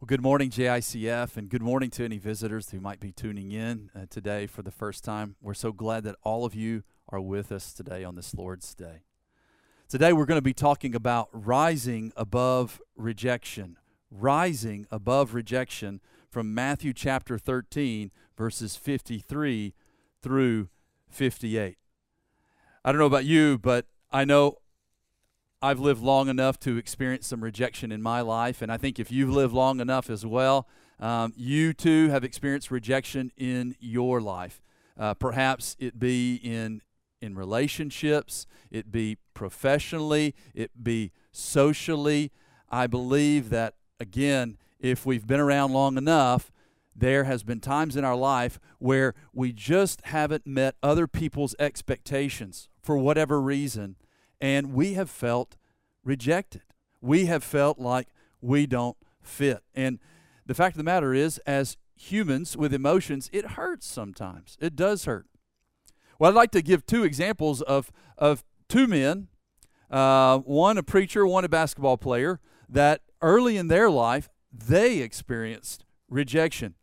Well, good morning, JICF, and good morning to any visitors who might be tuning in uh, today for the first time. We're so glad that all of you are with us today on this Lord's Day. Today, we're going to be talking about rising above rejection. Rising above rejection from Matthew chapter 13, verses 53 through 58. I don't know about you, but I know I've lived long enough to experience some rejection in my life, and I think if you've lived long enough as well, um, you too have experienced rejection in your life. Uh, perhaps it be in in relationships, it be professionally, it be socially. I believe that again, if we've been around long enough, there has been times in our life where we just haven't met other people's expectations for whatever reason and we have felt rejected. We have felt like we don't fit. And the fact of the matter is, as humans with emotions, it hurts sometimes. It does hurt. Well, I'd like to give two examples of, of two men uh, one a preacher, one a basketball player, that early in their life, they experienced rejection.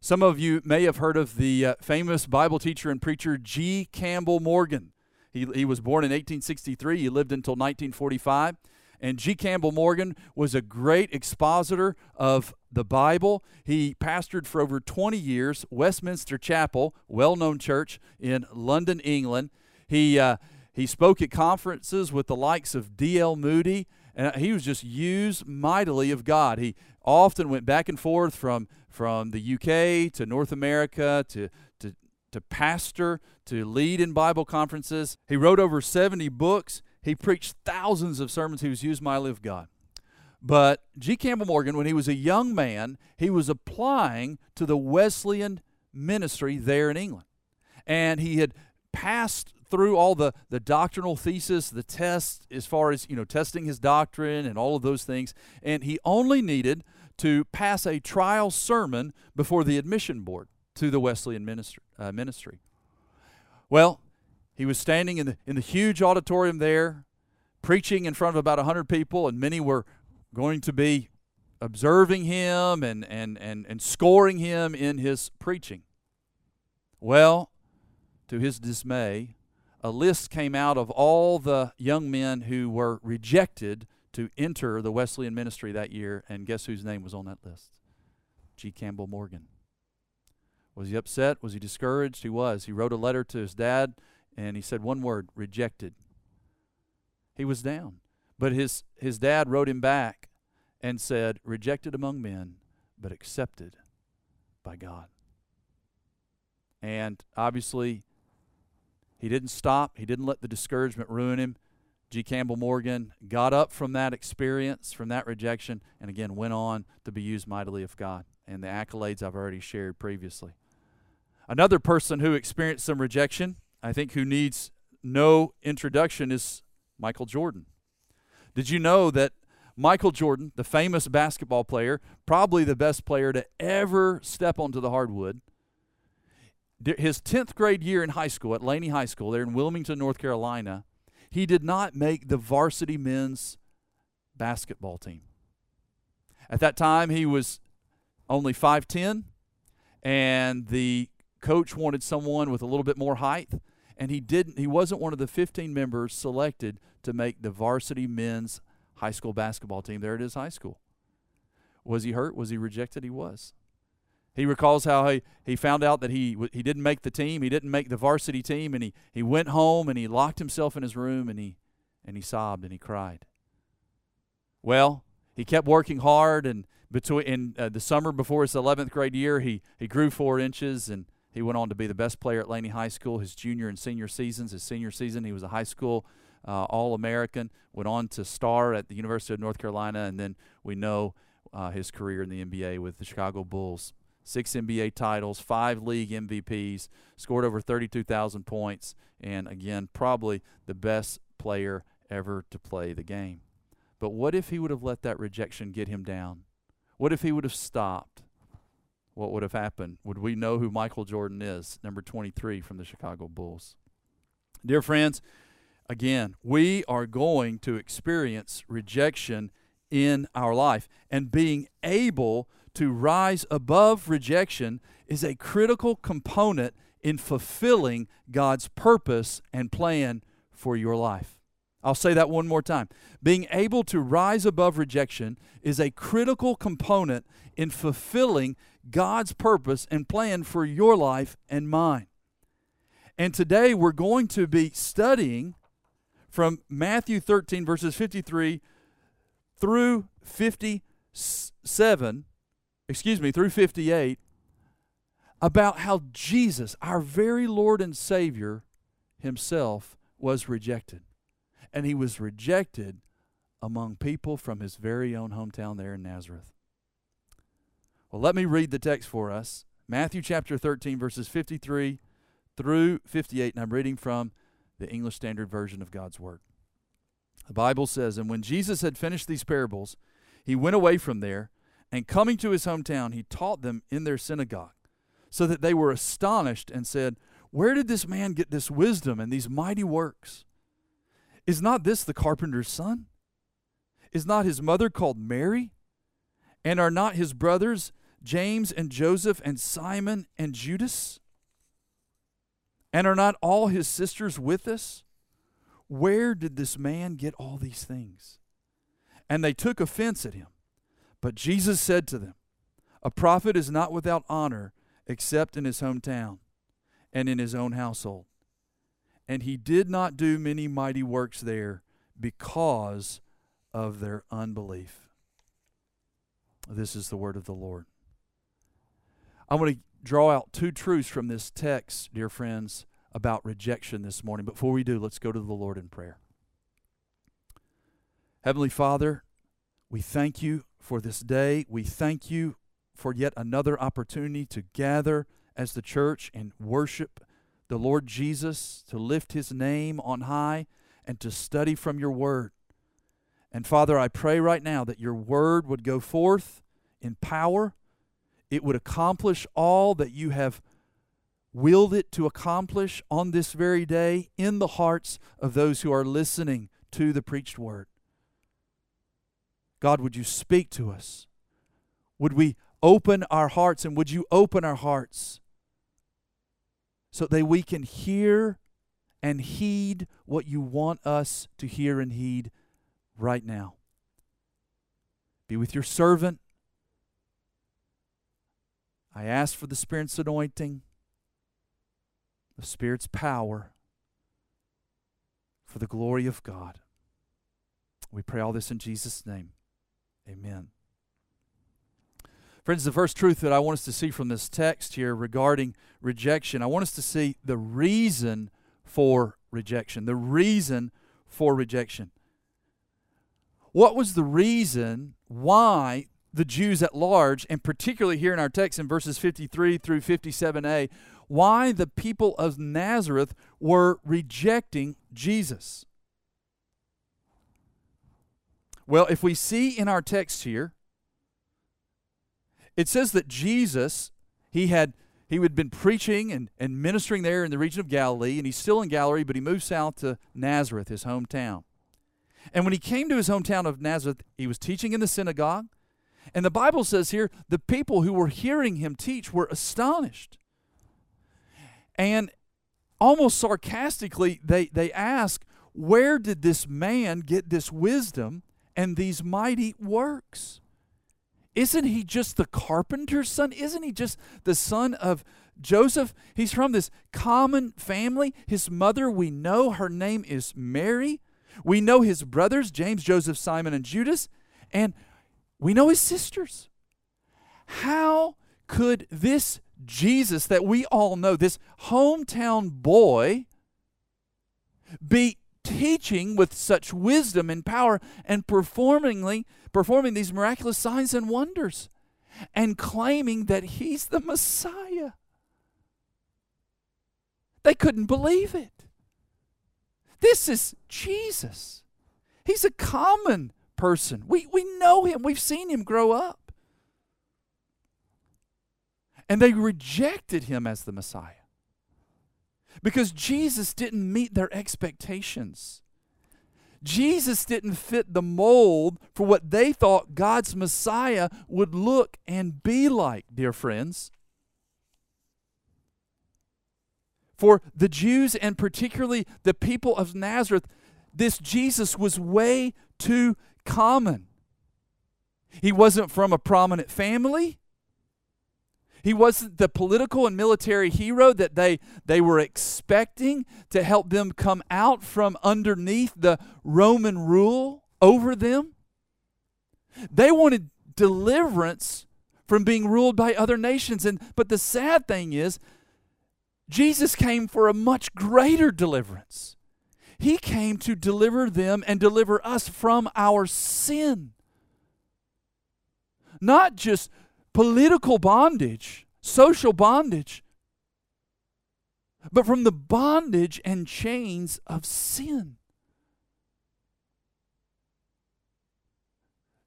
Some of you may have heard of the uh, famous Bible teacher and preacher G. Campbell Morgan. He, he was born in 1863. He lived until 1945. And G. Campbell Morgan was a great expositor of the Bible. He pastored for over 20 years Westminster Chapel, well known church in London, England. He, uh, he spoke at conferences with the likes of D.L. Moody, and he was just used mightily of God. He often went back and forth from, from the UK to North America to, to, to pastor, to lead in Bible conferences. He wrote over 70 books. He preached thousands of sermons. He was used mightily of God. But G. Campbell Morgan, when he was a young man, he was applying to the Wesleyan ministry there in England. And he had passed through all the, the doctrinal thesis, the tests, as far as, you know, testing his doctrine and all of those things. And he only needed to pass a trial sermon before the admission board to the Wesleyan ministry. Uh, ministry. Well, he was standing in the, in the huge auditorium there, preaching in front of about 100 people, and many were going to be observing him and, and, and, and scoring him in his preaching. Well, to his dismay, a list came out of all the young men who were rejected to enter the Wesleyan ministry that year, and guess whose name was on that list? G. Campbell Morgan. Was he upset? Was he discouraged? He was. He wrote a letter to his dad and he said one word rejected. He was down. But his, his dad wrote him back and said, rejected among men, but accepted by God. And obviously, he didn't stop. He didn't let the discouragement ruin him. G. Campbell Morgan got up from that experience, from that rejection, and again went on to be used mightily of God. And the accolades I've already shared previously. Another person who experienced some rejection, I think, who needs no introduction is Michael Jordan. Did you know that Michael Jordan, the famous basketball player, probably the best player to ever step onto the hardwood, his 10th grade year in high school at Laney High School there in Wilmington, North Carolina, he did not make the varsity men's basketball team. At that time, he was only 5'10, and the coach wanted someone with a little bit more height, and he didn't. He wasn't one of the 15 members selected to make the varsity men's high school basketball team there at his high school. Was he hurt? Was he rejected? He was. He recalls how he, he found out that he he didn't make the team. He didn't make the varsity team, and he, he went home and he locked himself in his room and he and he sobbed and he cried. Well, he kept working hard, and between in uh, the summer before his 11th grade year, he he grew four inches and he went on to be the best player at Laney High School his junior and senior seasons. His senior season, he was a high school uh, All American, went on to star at the University of North Carolina, and then we know uh, his career in the NBA with the Chicago Bulls. Six NBA titles, five league MVPs, scored over 32,000 points, and again, probably the best player ever to play the game. But what if he would have let that rejection get him down? What if he would have stopped? What would have happened? Would we know who Michael Jordan is, number 23 from the Chicago Bulls? Dear friends, again, we are going to experience rejection in our life. And being able to rise above rejection is a critical component in fulfilling God's purpose and plan for your life. I'll say that one more time. Being able to rise above rejection is a critical component in fulfilling God's purpose and plan for your life and mine. And today we're going to be studying from Matthew 13, verses 53 through 57, excuse me, through 58, about how Jesus, our very Lord and Savior himself, was rejected. And he was rejected among people from his very own hometown there in Nazareth. Well, let me read the text for us Matthew chapter 13, verses 53 through 58, and I'm reading from the English Standard Version of God's Word. The Bible says, And when Jesus had finished these parables, he went away from there, and coming to his hometown, he taught them in their synagogue, so that they were astonished and said, Where did this man get this wisdom and these mighty works? Is not this the carpenter's son? Is not his mother called Mary? And are not his brothers James and Joseph and Simon and Judas? And are not all his sisters with us? Where did this man get all these things? And they took offense at him. But Jesus said to them, A prophet is not without honor except in his hometown and in his own household. And he did not do many mighty works there because of their unbelief. This is the word of the Lord. I want to draw out two truths from this text, dear friends, about rejection this morning. Before we do, let's go to the Lord in prayer. Heavenly Father, we thank you for this day. We thank you for yet another opportunity to gather as the church and worship the Lord Jesus, to lift his name on high, and to study from your word. And Father, I pray right now that your word would go forth in power it would accomplish all that you have willed it to accomplish on this very day in the hearts of those who are listening to the preached word. God, would you speak to us? Would we open our hearts and would you open our hearts so that we can hear and heed what you want us to hear and heed right now? Be with your servant. I ask for the Spirit's anointing, the Spirit's power for the glory of God. We pray all this in Jesus' name. Amen. Friends, the first truth that I want us to see from this text here regarding rejection, I want us to see the reason for rejection. The reason for rejection. What was the reason why the Jews at large, and particularly here in our text in verses 53 through 57a, why the people of Nazareth were rejecting Jesus. Well, if we see in our text here, it says that Jesus, he had he had been preaching and, and ministering there in the region of Galilee, and he's still in Galilee, but he moved south to Nazareth, his hometown. And when he came to his hometown of Nazareth, he was teaching in the synagogue. And the Bible says here the people who were hearing him teach were astonished. And almost sarcastically, they, they ask, Where did this man get this wisdom and these mighty works? Isn't he just the carpenter's son? Isn't he just the son of Joseph? He's from this common family. His mother, we know her name is Mary. We know his brothers, James, Joseph, Simon, and Judas. And we know his sisters. How could this Jesus that we all know, this hometown boy, be teaching with such wisdom and power and performingly performing these miraculous signs and wonders and claiming that he's the Messiah? They couldn't believe it. This is Jesus. He's a common person. We, we know him, we've seen him grow up. And they rejected him as the Messiah because Jesus didn't meet their expectations. Jesus didn't fit the mold for what they thought God's Messiah would look and be like, dear friends. For the Jews and particularly the people of Nazareth, this Jesus was way too common. He wasn't from a prominent family. He wasn't the political and military hero that they, they were expecting to help them come out from underneath the Roman rule over them. They wanted deliverance from being ruled by other nations. And but the sad thing is, Jesus came for a much greater deliverance. He came to deliver them and deliver us from our sin. Not just political bondage, social bondage, but from the bondage and chains of sin.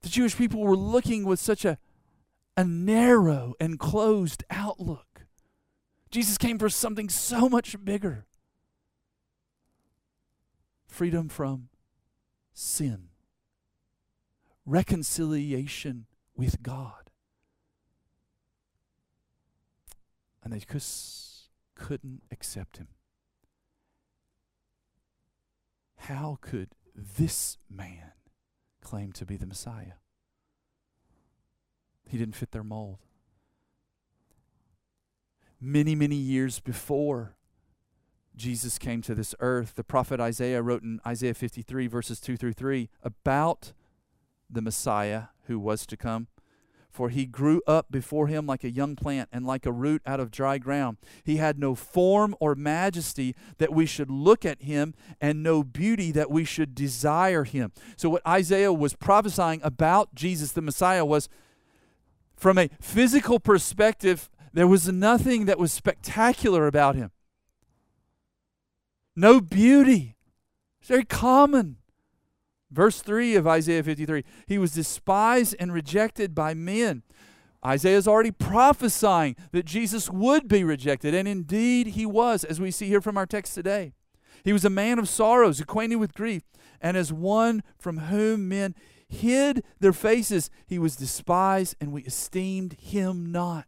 The Jewish people were looking with such a, a narrow and closed outlook. Jesus came for something so much bigger freedom from sin, reconciliation with God. And they just couldn't accept him. How could this man claim to be the Messiah? He didn't fit their mold. Many, many years before Jesus came to this earth, the prophet Isaiah wrote in Isaiah 53, verses 2 through 3, about the Messiah who was to come. For he grew up before him like a young plant and like a root out of dry ground. He had no form or majesty that we should look at him, and no beauty that we should desire him. So, what Isaiah was prophesying about Jesus the Messiah was from a physical perspective, there was nothing that was spectacular about him. No beauty. It's very common. Verse 3 of Isaiah 53 He was despised and rejected by men. Isaiah is already prophesying that Jesus would be rejected, and indeed he was, as we see here from our text today. He was a man of sorrows, acquainted with grief, and as one from whom men hid their faces, he was despised, and we esteemed him not.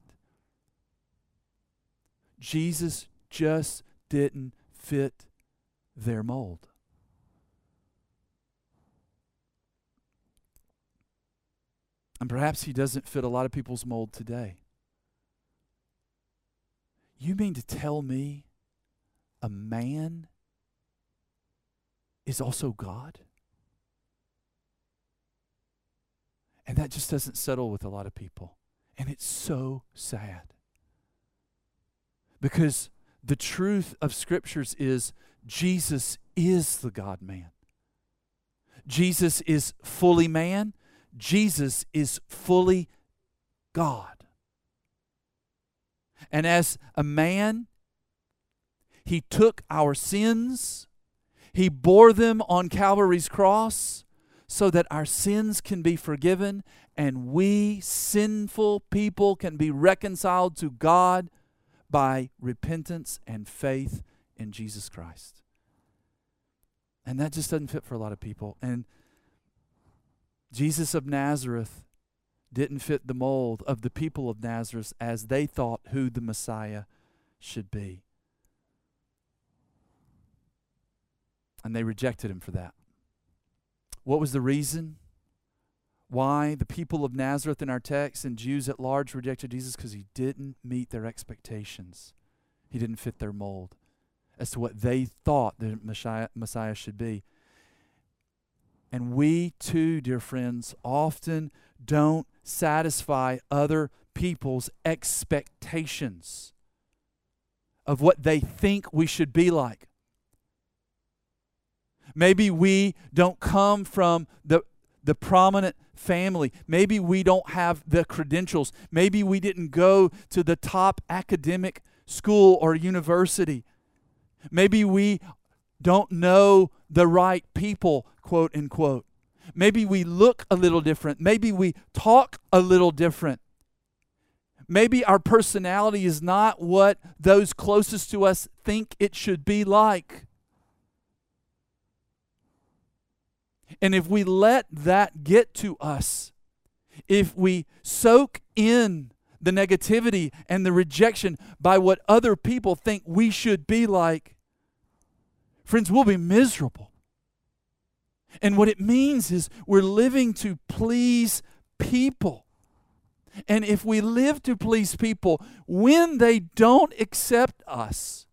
Jesus just didn't fit their mold. And perhaps he doesn't fit a lot of people's mold today. You mean to tell me a man is also God? And that just doesn't settle with a lot of people. And it's so sad. Because the truth of scriptures is Jesus is the God man. Jesus is fully man Jesus is fully God. And as a man, he took our sins, he bore them on Calvary's cross so that our sins can be forgiven and we, sinful people, can be reconciled to God by repentance and faith in Jesus Christ. And that just doesn't fit for a lot of people. And Jesus of Nazareth didn't fit the mold of the people of Nazareth as they thought who the Messiah should be. And they rejected him for that. What was the reason? Why the people of Nazareth in our text and Jews at large rejected Jesus? Because he didn't meet their expectations. He didn't fit their mold as to what they thought the Messiah, Messiah should be. And we too, dear friends, often don't satisfy other people's expectations of what they think we should be like. Maybe we don't come from the, the prominent family. Maybe we don't have the credentials. Maybe we didn't go to the top academic school or university. Maybe we don't know the right people, quote unquote. Maybe we look a little different. Maybe we talk a little different. Maybe our personality is not what those closest to us think it should be like. And if we let that get to us, if we soak in the negativity and the rejection by what other people think we should be like, friends, we'll be miserable. And what it means is we're living to please people. And if we live to please people, when they don't accept us,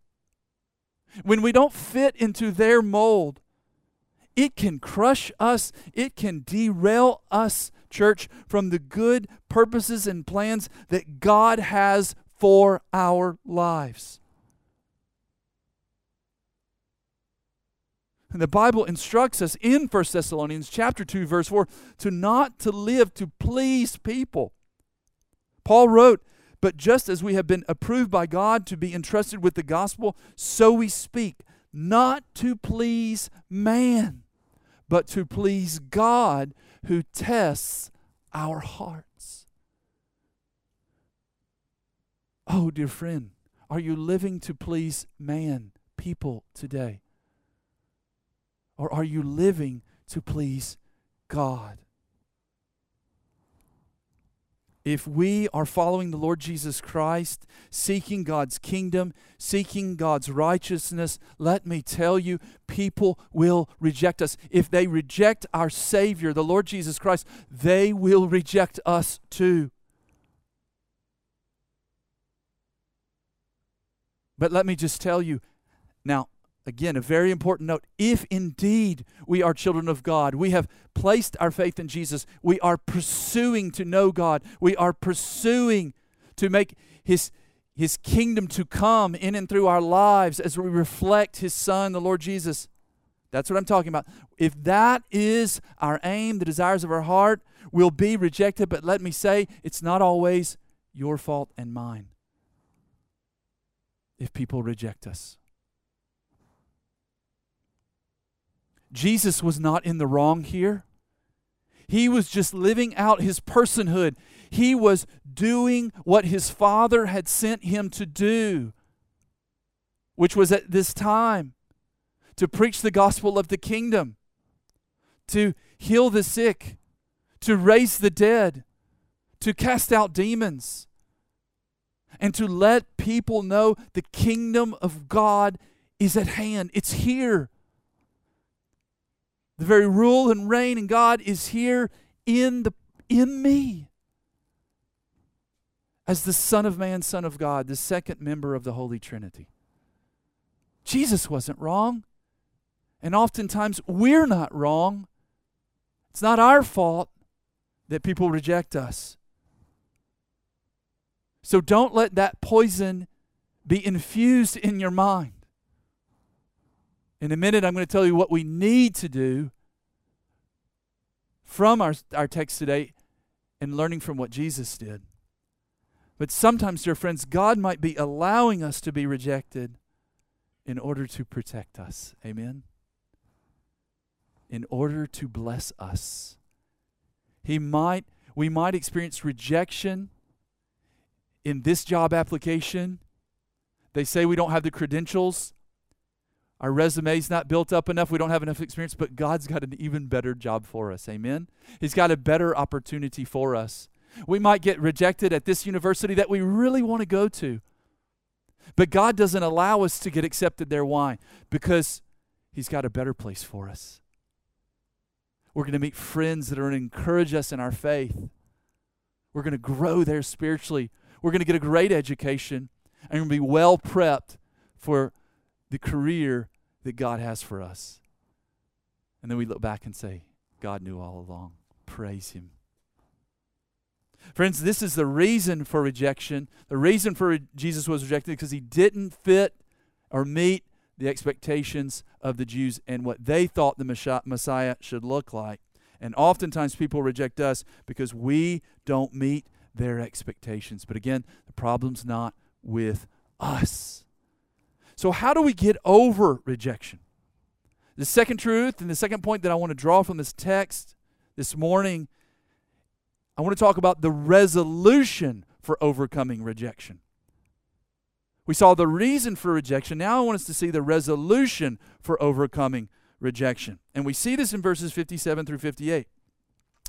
when we don't fit into their mold, it can crush us, it can derail us, church, from the good purposes and plans that God has for our lives. And the Bible instructs us in 1 Thessalonians chapter 2 verse 4 to not to live to please people. Paul wrote, "But just as we have been approved by God to be entrusted with the gospel, so we speak, not to please man, but to please God who tests our hearts." Oh, dear friend, are you living to please man, people today? Or are you living to please God? If we are following the Lord Jesus Christ, seeking God's kingdom, seeking God's righteousness, let me tell you, people will reject us. If they reject our Savior, the Lord Jesus Christ, they will reject us too. But let me just tell you now, Again, a very important note. If indeed we are children of God, we have placed our faith in Jesus, we are pursuing to know God, we are pursuing to make His, His kingdom to come in and through our lives as we reflect His Son, the Lord Jesus. That's what I'm talking about. If that is our aim, the desires of our heart, will be rejected. But let me say, it's not always your fault and mine if people reject us. Jesus was not in the wrong here. He was just living out his personhood. He was doing what his Father had sent him to do, which was at this time to preach the gospel of the kingdom, to heal the sick, to raise the dead, to cast out demons, and to let people know the kingdom of God is at hand. It's here. The very rule and reign in God is here in the in me. As the Son of Man, Son of God, the second member of the Holy Trinity. Jesus wasn't wrong. And oftentimes we're not wrong. It's not our fault that people reject us. So don't let that poison be infused in your mind. In a minute, I'm going to tell you what we need to do from our, our text today and learning from what Jesus did. But sometimes, dear friends, God might be allowing us to be rejected in order to protect us. Amen? In order to bless us. He might, we might experience rejection in this job application. They say we don't have the credentials. Our resume's not built up enough. We don't have enough experience, but God's got an even better job for us. Amen. He's got a better opportunity for us. We might get rejected at this university that we really want to go to. But God doesn't allow us to get accepted there. Why? Because He's got a better place for us. We're going to meet friends that are going to encourage us in our faith. We're going to grow there spiritually. We're going to get a great education and we're going to be well prepped for the career that God has for us. And then we look back and say, God knew all along. Praise Him. Friends, this is the reason for rejection. The reason for re- Jesus was rejected because he didn't fit or meet the expectations of the Jews and what they thought the Messiah should look like. And oftentimes people reject us because we don't meet their expectations. But again, the problem's not with us. So, how do we get over rejection? The second truth and the second point that I want to draw from this text this morning, I want to talk about the resolution for overcoming rejection. We saw the reason for rejection. Now I want us to see the resolution for overcoming rejection. And we see this in verses 57 through 58.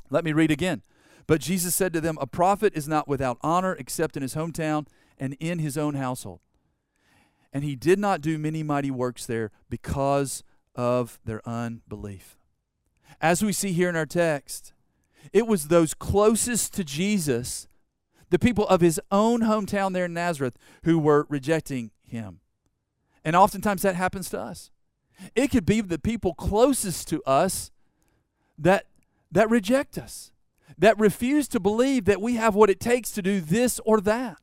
Let me read again. But Jesus said to them, A prophet is not without honor except in his hometown and in his own household. And he did not do many mighty works there because of their unbelief. As we see here in our text, it was those closest to Jesus, the people of his own hometown there in Nazareth, who were rejecting him. And oftentimes that happens to us. It could be the people closest to us that that reject us, that refuse to believe that we have what it takes to do this or that.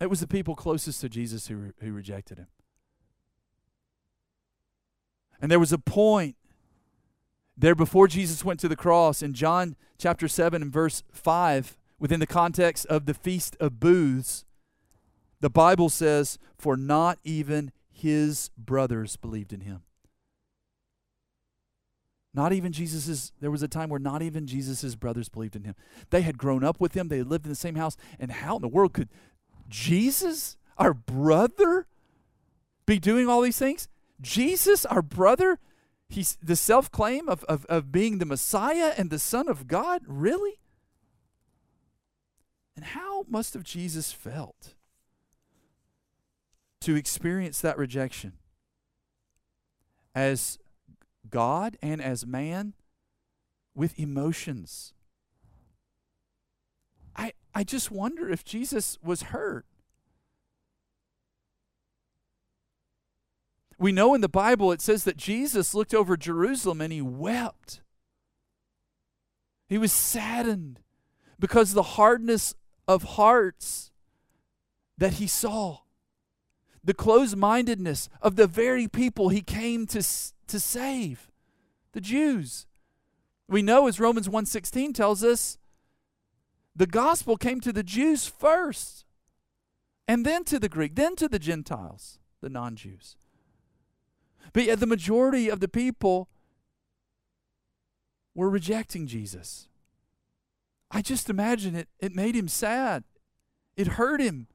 It was the people closest to Jesus who, who rejected him. And there was a point there before Jesus went to the cross in John chapter 7 and verse 5, within the context of the Feast of Booths, the Bible says, For not even his brothers believed in him. Not even Jesus's, there was a time where not even Jesus's brothers believed in him. They had grown up with him, they had lived in the same house, and how in the world could Jesus, our brother, be doing all these things? Jesus, our brother, he's the self-claim of, of, of being the Messiah and the Son of God? Really? And how must have Jesus felt to experience that rejection as God and as man with emotions. I, just wonder if Jesus was hurt. We know in the Bible it says that Jesus looked over Jerusalem and he wept. He was saddened because the hardness of hearts that he saw, the closed mindedness of the very people he came to, to save the Jews. We know as Romans 1:16 tells us the gospel came to the Jews first and then to the Greek, then to the Gentiles, the non-Jews. But yet the majority of the people were rejecting Jesus. I just imagine it it made him sad. It hurt him.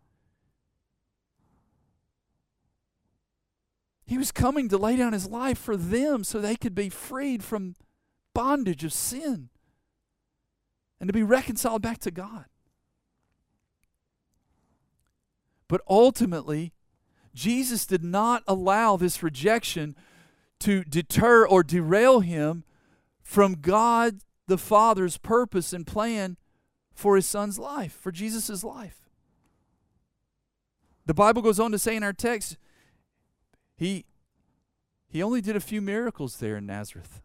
He was coming to lay down his life for them so they could be freed from bondage of sin and to be reconciled back to God. But ultimately, Jesus did not allow this rejection to deter or derail him from God the Father's purpose and plan for his son's life, for Jesus' life. The Bible goes on to say in our text, he, he only did a few miracles there in Nazareth.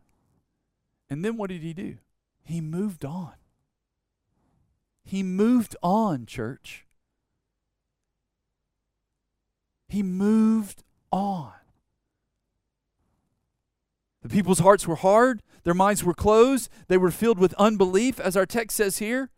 And then what did he do? He moved on. He moved on, church. He moved on. The people's hearts were hard, their minds were closed, they were filled with unbelief, as our text says here.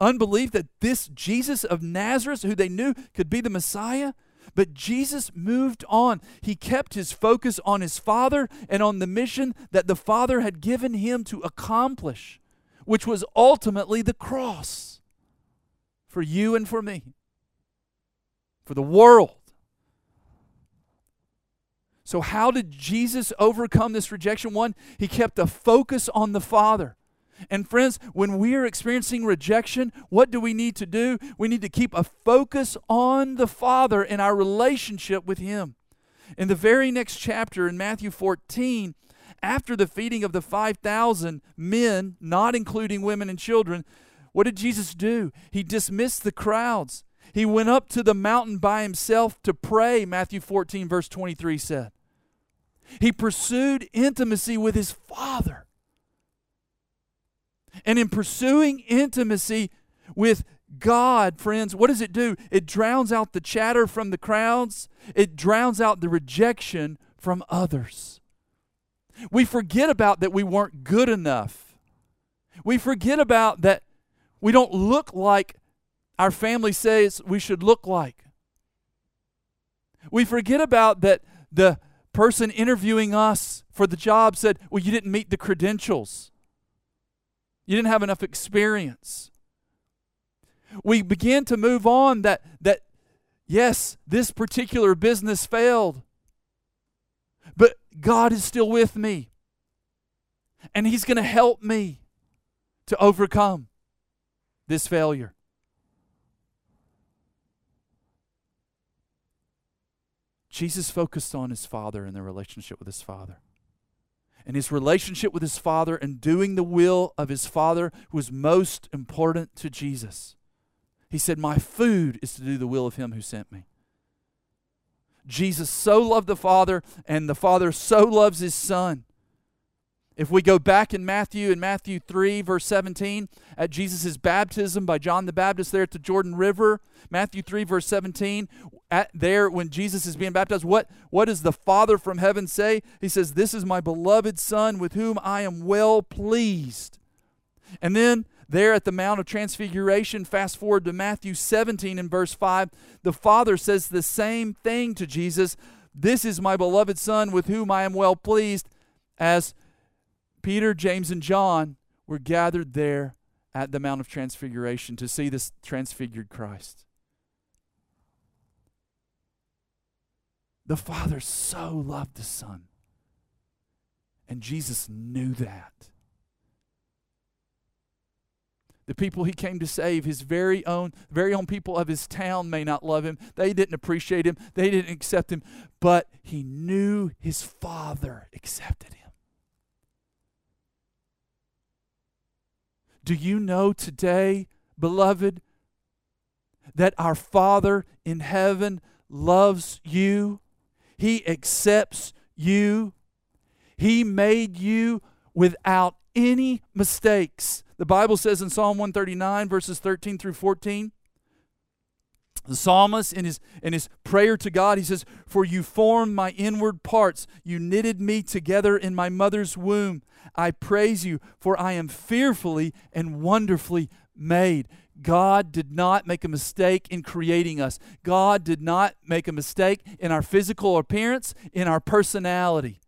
Unbelief that this Jesus of Nazareth, who they knew could be the Messiah, but Jesus moved on. He kept his focus on his Father and on the mission that the Father had given him to accomplish, which was ultimately the cross for you and for me, for the world. So, how did Jesus overcome this rejection? One, he kept a focus on the Father. And friends, when we are experiencing rejection, what do we need to do? We need to keep a focus on the Father and our relationship with Him. In the very next chapter, in Matthew 14, after the feeding of the 5,000 men, not including women and children, what did Jesus do? He dismissed the crowds. He went up to the mountain by himself to pray, Matthew 14, verse 23 said. He pursued intimacy with his Father. And in pursuing intimacy with God, friends, what does it do? It drowns out the chatter from the crowds, it drowns out the rejection from others. We forget about that we weren't good enough. We forget about that we don't look like our family says we should look like. We forget about that the person interviewing us for the job said, Well, you didn't meet the credentials. You didn't have enough experience. We begin to move on that that yes, this particular business failed, but God is still with me. And He's going to help me to overcome this failure. Jesus focused on his father and the relationship with his father. And his relationship with his father and doing the will of his father was most important to Jesus. He said, My food is to do the will of him who sent me. Jesus so loved the Father, and the Father so loves his Son if we go back in Matthew, in Matthew 3, verse 17, at Jesus' baptism by John the Baptist there at the Jordan River, Matthew 3, verse 17, at there when Jesus is being baptized, what, what does the Father from heaven say? He says, This is my beloved Son with whom I am well pleased. And then there at the Mount of Transfiguration, fast forward to Matthew 17 in verse 5, the Father says the same thing to Jesus This is my beloved Son with whom I am well pleased, as Peter, James, and John were gathered there at the Mount of Transfiguration to see this transfigured Christ. The Father so loved the Son. And Jesus knew that. The people he came to save, his very own, very own people of his town may not love him. They didn't appreciate him. They didn't accept him. But he knew his Father accepted him. Do you know today, beloved, that our Father in heaven loves you? He accepts you. He made you without any mistakes. The Bible says in Psalm 139, verses 13 through 14, the psalmist in his in his prayer to God he says for you formed my inward parts. You knitted me together in my mother's womb. I praise you for I am fearfully and wonderfully made. God did not make a mistake in creating us. God did not make a mistake in our physical appearance in our personality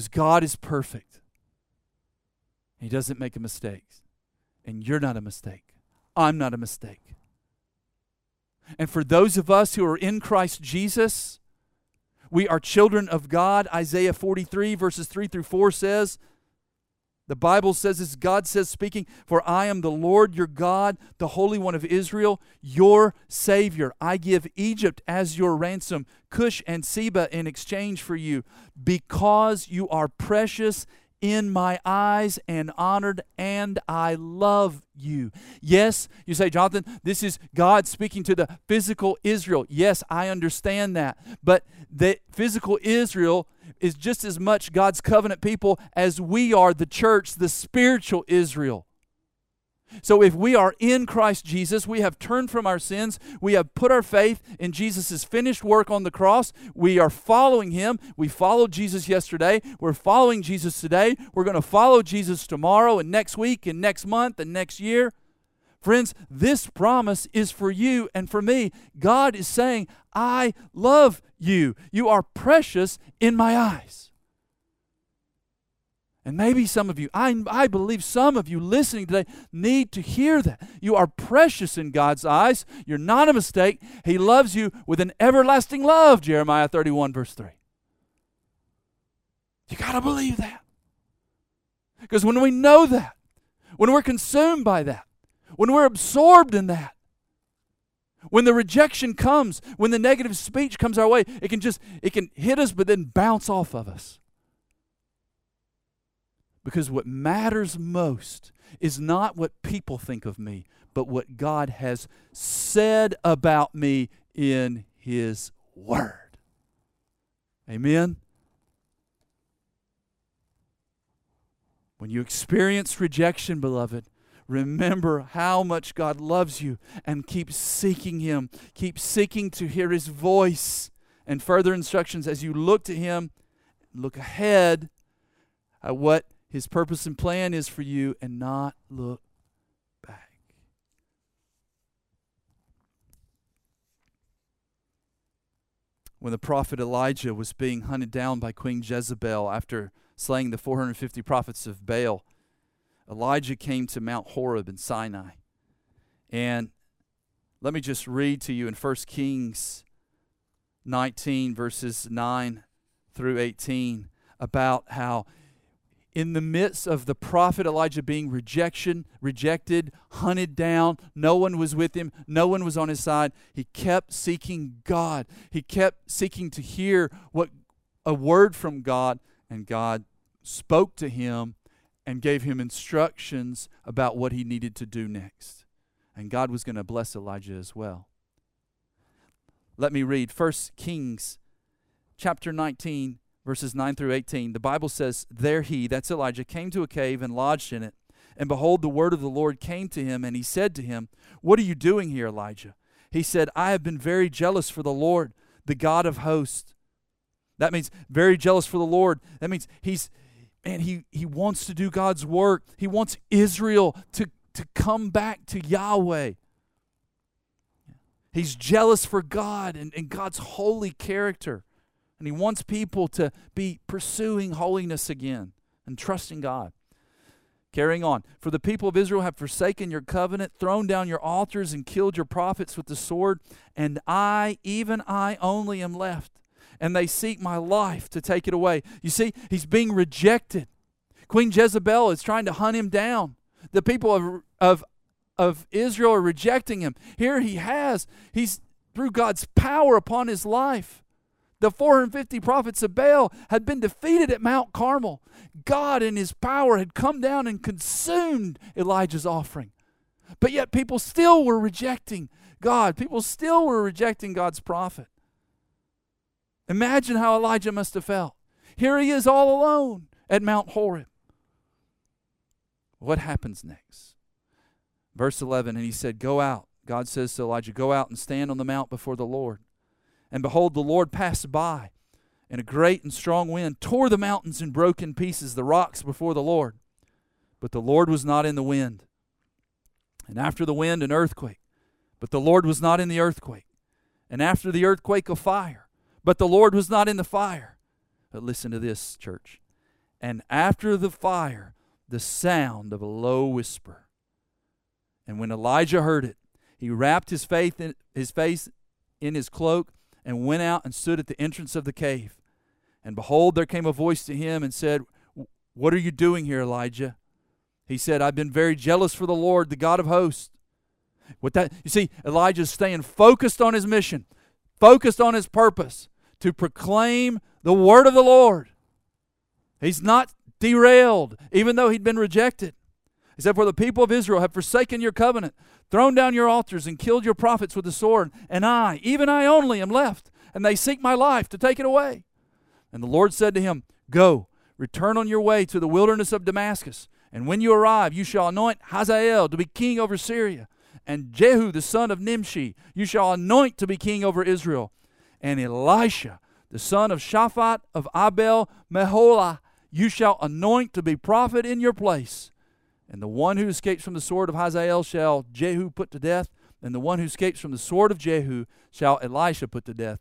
because God is perfect. He doesn't make a mistake. And you're not a mistake. I'm not a mistake. And for those of us who are in Christ Jesus, we are children of God. Isaiah 43, verses 3 through 4 says, the Bible says this God says, speaking, For I am the Lord your God, the Holy One of Israel, your Savior. I give Egypt as your ransom, Cush and Seba in exchange for you, because you are precious in my eyes and honored, and I love you. Yes, you say, Jonathan, this is God speaking to the physical Israel. Yes, I understand that. But the physical Israel is just as much God's covenant people as we are, the church, the spiritual Israel. So if we are in Christ Jesus, we have turned from our sins, we have put our faith in Jesus' finished work on the cross, we are following him. We followed Jesus yesterday, we're following Jesus today, we're going to follow Jesus tomorrow and next week and next month and next year. Friends, this promise is for you and for me. God is saying, I love you. You are precious in my eyes. And maybe some of you, I, I believe some of you listening today need to hear that. You are precious in God's eyes. You're not a mistake. He loves you with an everlasting love, Jeremiah 31, verse 3. You got to believe that. Because when we know that, when we're consumed by that, when we're absorbed in that, when the rejection comes, when the negative speech comes our way, it can just it can hit us but then bounce off of us. Because what matters most is not what people think of me, but what God has said about me in His Word. Amen? When you experience rejection, beloved, remember how much God loves you and keep seeking Him. Keep seeking to hear His voice and further instructions as you look to Him. Look ahead at what his purpose and plan is for you and not look back. When the prophet Elijah was being hunted down by Queen Jezebel after slaying the 450 prophets of Baal, Elijah came to Mount Horeb in Sinai. And Let me just read to you in 1 Kings 19, verses 9 through 18, about how in the midst of the prophet Elijah being rejection, rejected, hunted down, no one was with him, no one was on his side. He kept seeking God. He kept seeking to hear what a word from God, and God spoke to him and gave him instructions about what he needed to do next. And God was going to bless Elijah as well. Let me read 1 Kings chapter 19 verses 9 through 18, the Bible says, There he, that's Elijah, came to a cave and lodged in it. And behold, the word of the Lord came to him, and he said to him, What are you doing here, Elijah? He said, I have been very jealous for the Lord, the God of hosts. That means very jealous for the Lord. That means he's, man, he, he wants to do God's work. He wants Israel to, to come back to Yahweh. He's jealous for God and, and God's holy character. And he wants people to be pursuing holiness again and trusting God. Carrying on. For the people of Israel have forsaken your covenant, thrown down your altars, and killed your prophets with the sword. And I, even I only, am left. And they seek my life to take it away. You see, he's being rejected. Queen Jezebel is trying to hunt him down. The people of, of, of Israel are rejecting him. Here he has, he's through God's power upon his life. The 450 prophets of Baal had been defeated at Mount Carmel. God, in his power, had come down and consumed Elijah's offering. But yet, people still were rejecting God. People still were rejecting God's prophet. Imagine how Elijah must have felt. Here he is all alone at Mount Horeb. What happens next? Verse 11, and he said, Go out. God says to Elijah, Go out and stand on the mount before the Lord. And behold, the Lord passed by, and a great and strong wind tore the mountains and broke in pieces the rocks before the Lord. But the Lord was not in the wind. And after the wind, an earthquake. But the Lord was not in the earthquake. And after the earthquake, a fire. But the Lord was not in the fire. But listen to this, church. And after the fire, the sound of a low whisper. And when Elijah heard it, he wrapped his, faith in, his face in his cloak and went out and stood at the entrance of the cave. And behold, there came a voice to him and said, What are you doing here, Elijah? He said, I've been very jealous for the Lord, the God of hosts. With that you see, Elijah's staying focused on his mission, focused on his purpose to proclaim the word of the Lord. He's not derailed, even though he'd been rejected. He said, For the people of Israel have forsaken your covenant, thrown down your altars, and killed your prophets with the sword, and I, even I only, am left, and they seek my life to take it away. And the Lord said to him, Go, return on your way to the wilderness of Damascus, and when you arrive, you shall anoint Hazael to be king over Syria, and Jehu the son of Nimshi you shall anoint to be king over Israel, and Elisha the son of Shaphat of Abel Meholah you shall anoint to be prophet in your place. And the one who escapes from the sword of Hazael shall Jehu put to death, and the one who escapes from the sword of Jehu shall Elisha put to death.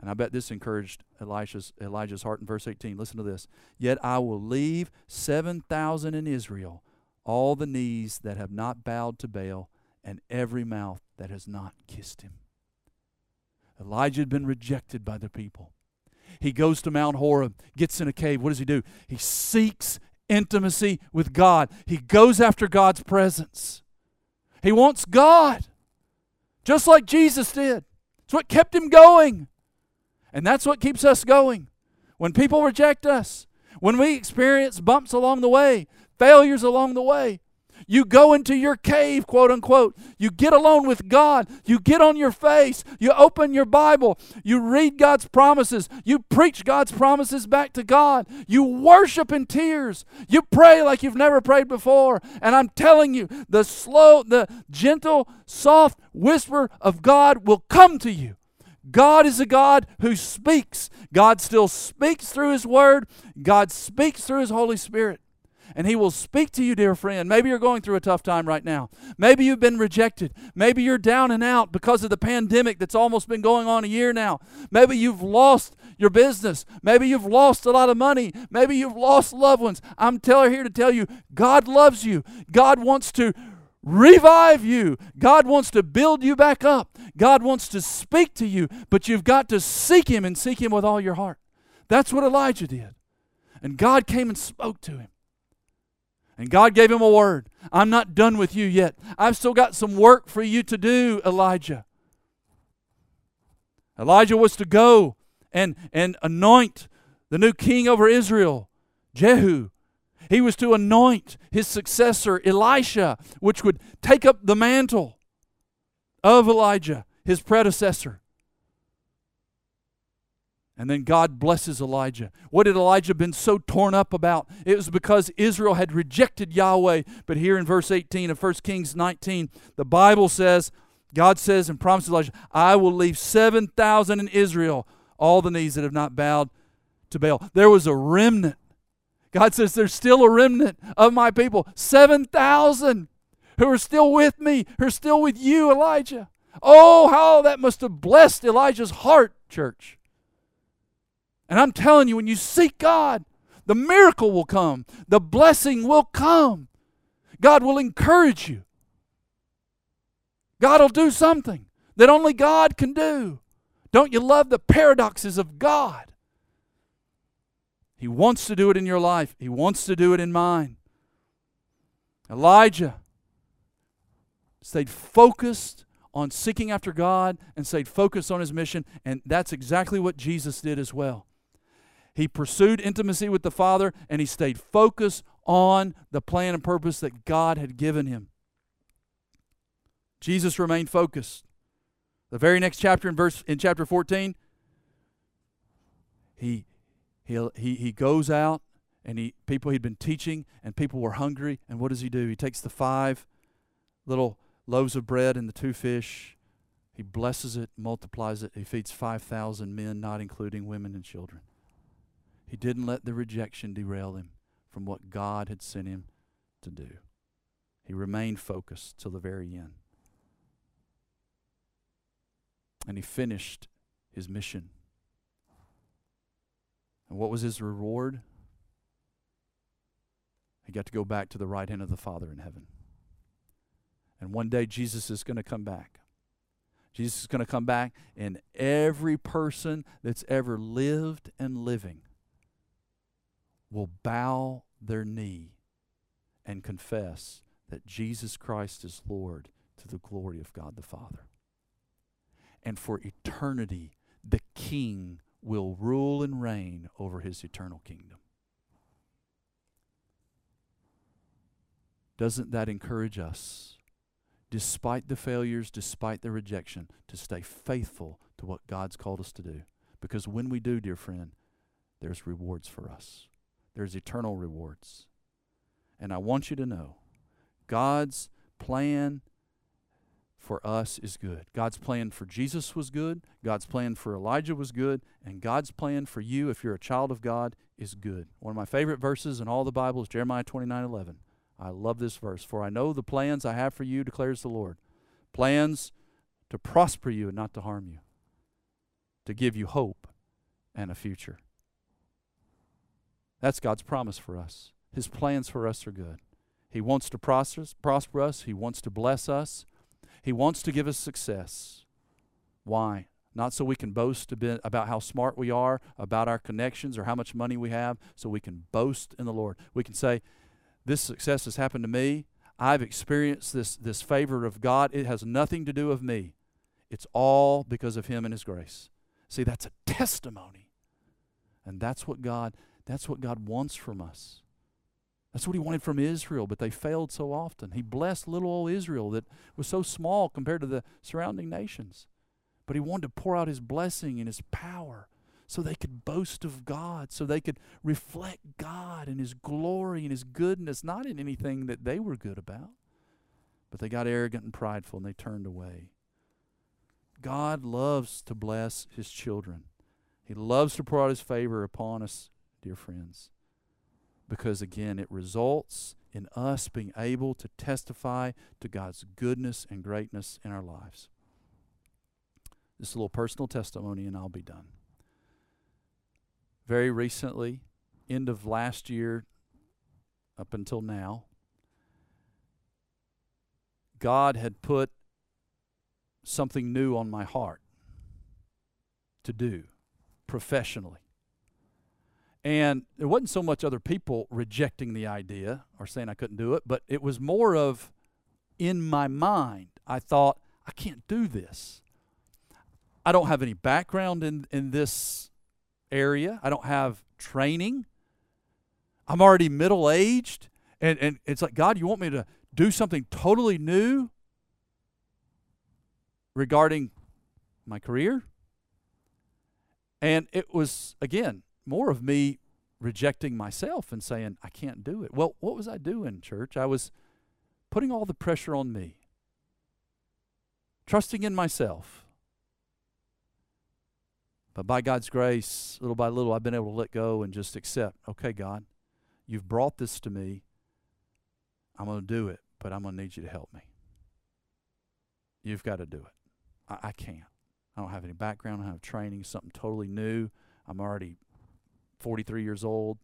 And I bet this encouraged Elisha's, Elijah's heart in verse 18. Listen to this. Yet I will leave 7,000 in Israel, all the knees that have not bowed to Baal, and every mouth that has not kissed him. Elijah had been rejected by the people. He goes to Mount Horeb, gets in a cave. What does he do? He seeks intimacy with God. He goes after God's presence. He wants God, just like Jesus did. It's what kept him going. And that's what keeps us going. When people reject us, when we experience bumps along the way, failures along the way, you go into your cave, quote unquote. You get alone with God. You get on your face. You open your Bible. You read God's promises. You preach God's promises back to God. You worship in tears. You pray like you've never prayed before. And I'm telling you, the slow, the gentle, soft whisper of God will come to you. God is a God who speaks. God still speaks through His Word. God speaks through His Holy Spirit and He will speak to you, dear friend. Maybe you're going through a tough time right now. Maybe you've been rejected. Maybe you're down and out because of the pandemic that's almost been going on a year now. Maybe you've lost your business. Maybe you've lost a lot of money. Maybe you've lost loved ones. I'm telling here to tell you, God loves you. God wants to revive you. God wants to build you back up. God wants to speak to you, but you've got to seek Him and seek Him with all your heart. That's what Elijah did. And God came and spoke to him. And God gave him a word. I'm not done with you yet. I've still got some work for you to do, Elijah. Elijah was to go and, and anoint the new king over Israel, Jehu. He was to anoint his successor, Elisha, which would take up the mantle of Elijah, his predecessor. And then God blesses Elijah. What had Elijah been so torn up about? It was because Israel had rejected Yahweh. But here in verse 18 of 1 Kings 19, the Bible says, God says and promises Elijah, I will leave 7,000 in Israel, all the knees that have not bowed to Baal. There was a remnant. God says, There's still a remnant of my people, 7,000 who are still with me, who are still with you, Elijah. Oh, how that must have blessed Elijah's heart, church. And I'm telling you, when you seek God, the miracle will come, the blessing will come. God will encourage you. God will do something that only God can do. Don't you love the paradoxes of God? He wants to do it in your life, He wants to do it in mine. Elijah stayed focused on seeking after God and stayed focused on his mission, and that's exactly what Jesus did as well. He pursued intimacy with the Father and he stayed focused on the plan and purpose that God had given him. Jesus remained focused. The very next chapter in verse in chapter 14, he he he, he goes out and he people he'd been teaching and people were hungry and what does he do? He takes the five little loaves of bread and the two fish. He blesses it, multiplies it. He feeds 5,000 men, not including women and children. He didn't let the rejection derail him from what God had sent him to do. He remained focused till the very end. And he finished his mission. And what was his reward? He got to go back to the right hand of the Father in heaven. And one day Jesus is going to come back. Jesus is going to come back, and every person that's ever lived and living will bow their knee and confess that Jesus Christ is Lord to the glory of God the Father. And for eternity, the King will rule and reign over his eternal kingdom. Doesn't that encourage us, despite the failures, despite the rejection, to stay faithful to what God's called us to do? Because when we do, dear friend, there's rewards for us there's eternal rewards. And I want you to know God's plan for us is good. God's plan for Jesus was good. God's plan for Elijah was good. And God's plan for you, if you're a child of God, is good. One of my favorite verses in all the Bible is Jeremiah 29 11. I love this verse. For I know the plans I have for you, declares the Lord. Plans to prosper you and not to harm you, to give you hope and a future. That's God's promise for us. His plans for us are good. He wants to prosper, us, He wants to bless us, He wants to give us success. Why? Not so we can boast about how smart we are, about our connections, or how much money we have, so we can boast in the Lord. We can say, This success has happened to me. I've experienced this, this favor of God. It has nothing to do with me. It's all because of Him and His grace. See, that's a testimony. And that's what God that's what God wants from us. That's what he wanted from Israel, but they failed so often. He blessed little old Israel that was so small compared to the surrounding nations. But he wanted to pour out his blessing and his power so they could boast of God, so they could reflect God and his glory and his goodness, not in anything that they were good about. But they got arrogant and prideful and they turned away. God loves to bless his children. He loves to pour out his favor upon us dear friends. Because again, it results in us being able to testify to God's goodness and greatness in our lives. This is a little personal testimony, and I'll be done. Very recently, end of last year up until now, God had put something new on my heart to do professionally. And it wasn't so much other people rejecting the idea or saying I couldn't do it, but it was more of in my mind, I thought, I can't do this. I don't have any background in, in this area. I don't have training. I'm already middle aged. And, and it's like, God, you want me to do something totally new regarding my career? And it was, again, more of me rejecting myself and saying, I can't do it. Well, what was I doing, church? I was putting all the pressure on me, trusting in myself. But by God's grace, little by little, I've been able to let go and just accept, okay, God, you've brought this to me. I'm going to do it, but I'm going to need you to help me. You've got to do it. I, I can't. I don't have any background. I don't have training, something totally new. I'm already 43 years old.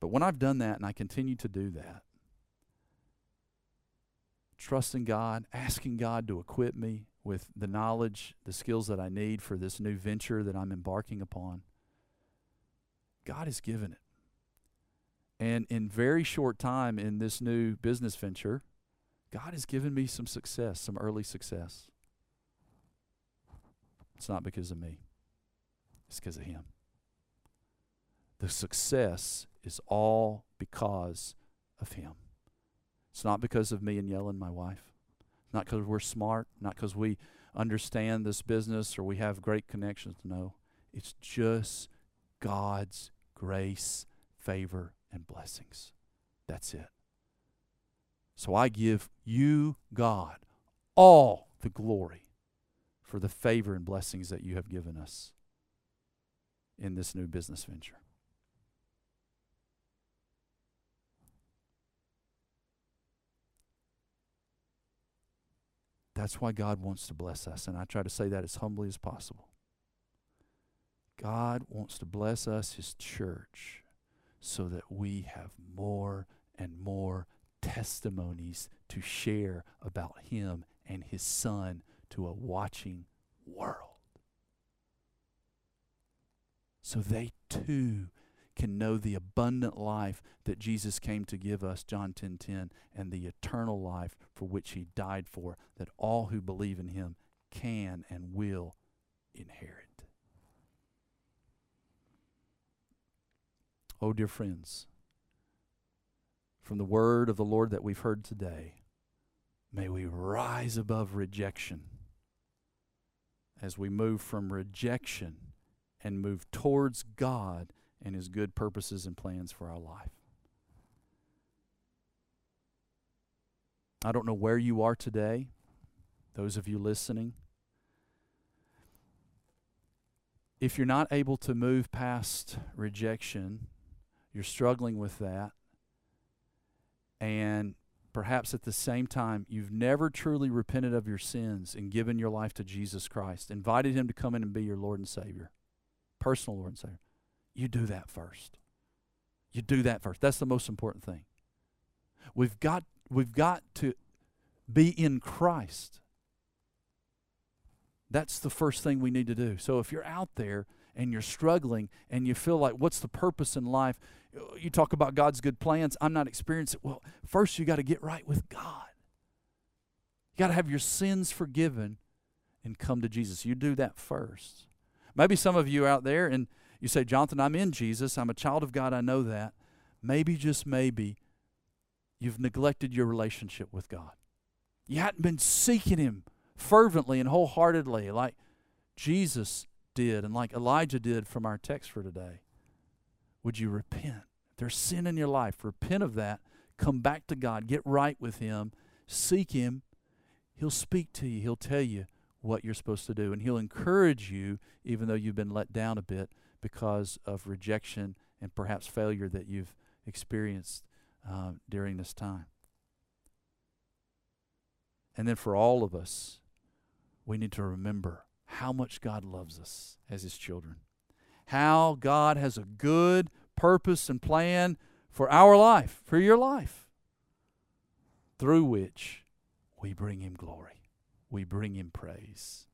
But when I've done that and I continue to do that, trusting God, asking God to equip me with the knowledge, the skills that I need for this new venture that I'm embarking upon, God has given it. And in very short time in this new business venture, God has given me some success, some early success. It's not because of me, it's because of Him. The success is all because of Him. It's not because of me and Yellen, my wife. Not because we're smart, not because we understand this business or we have great connections. No, it's just God's grace, favor, and blessings. That's it. So I give you, God, all the glory for the favor and blessings that you have given us in this new business venture. That's why God wants to bless us, and I try to say that as humbly as possible. God wants to bless us, His church, so that we have more and more testimonies to share about Him and His Son to a watching world. So they too can know the abundant life that Jesus came to give us, John 10:10, 10, 10, and the eternal life for which he died for, that all who believe in him can and will inherit. Oh, dear friends, from the word of the Lord that we've heard today, may we rise above rejection as we move from rejection and move towards God and His good purposes and plans for our life. I don't know where you are today, those of you listening. If you're not able to move past rejection, you're struggling with that, and perhaps at the same time, you've never truly repented of your sins and given your life to Jesus Christ, invited Him to come in and be your Lord and Savior, personal Lord and Savior, you do that first. You do that first. That's the most important thing. We've got, we've got to be in Christ. That's the first thing we need to do. So if you're out there and you're struggling and you feel like, what's the purpose in life? You talk about God's good plans. I'm not experiencing. it. Well, first you got to get right with God. You got to have your sins forgiven and come to Jesus. You do that first. Maybe some of you out there and you say, Jonathan, I'm in Jesus. I'm a child of God. I know that. Maybe, just maybe, you've neglected your relationship with God. You hadn't been seeking Him fervently and wholeheartedly like Jesus did and like Elijah did from our text for today would you repent? If there's sin in your life, repent of that. Come back to God. Get right with Him. Seek Him. He'll speak to you. He'll tell you what you're supposed to do. And He'll encourage you, even though you've been let down a bit because of rejection and perhaps failure that you've experienced uh, during this time. And then for all of us, we need to remember how much God loves us as His children how God has a good purpose and plan for our life, for your life. through which we bring him glory, we bring him praise.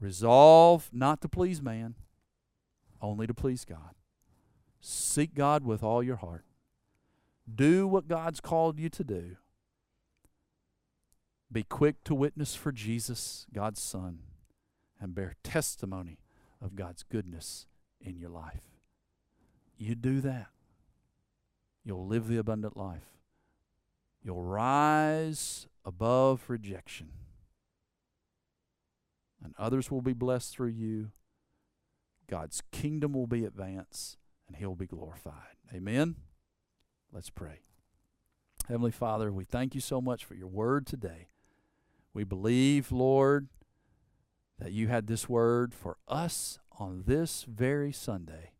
Resolve not to please man, only to please God. Seek God with all your heart. Do what God's called you to do. Be quick to witness for Jesus, God's Son, and bear testimony of God's goodness in your life. You do that, you'll live the abundant life. You'll rise above rejection. And others will be blessed through you. God's kingdom will be advanced, and He'll be glorified. Amen. Let's pray. Heavenly Father, we thank you so much for your word today. We believe, Lord, that you had this word for us on this very Sunday.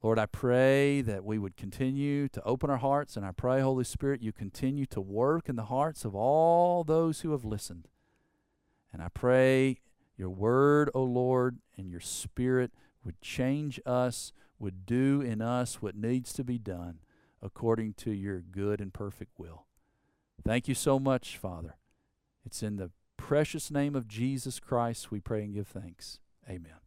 Lord, I pray that we would continue to open our hearts, and I pray, Holy Spirit, you continue to work in the hearts of all those who have listened. And I pray your word, O Lord, and your spirit would change us, would do in us what needs to be done according to your good and perfect will. Thank you so much, Father. It's in the precious name of Jesus Christ we pray and give thanks. Amen.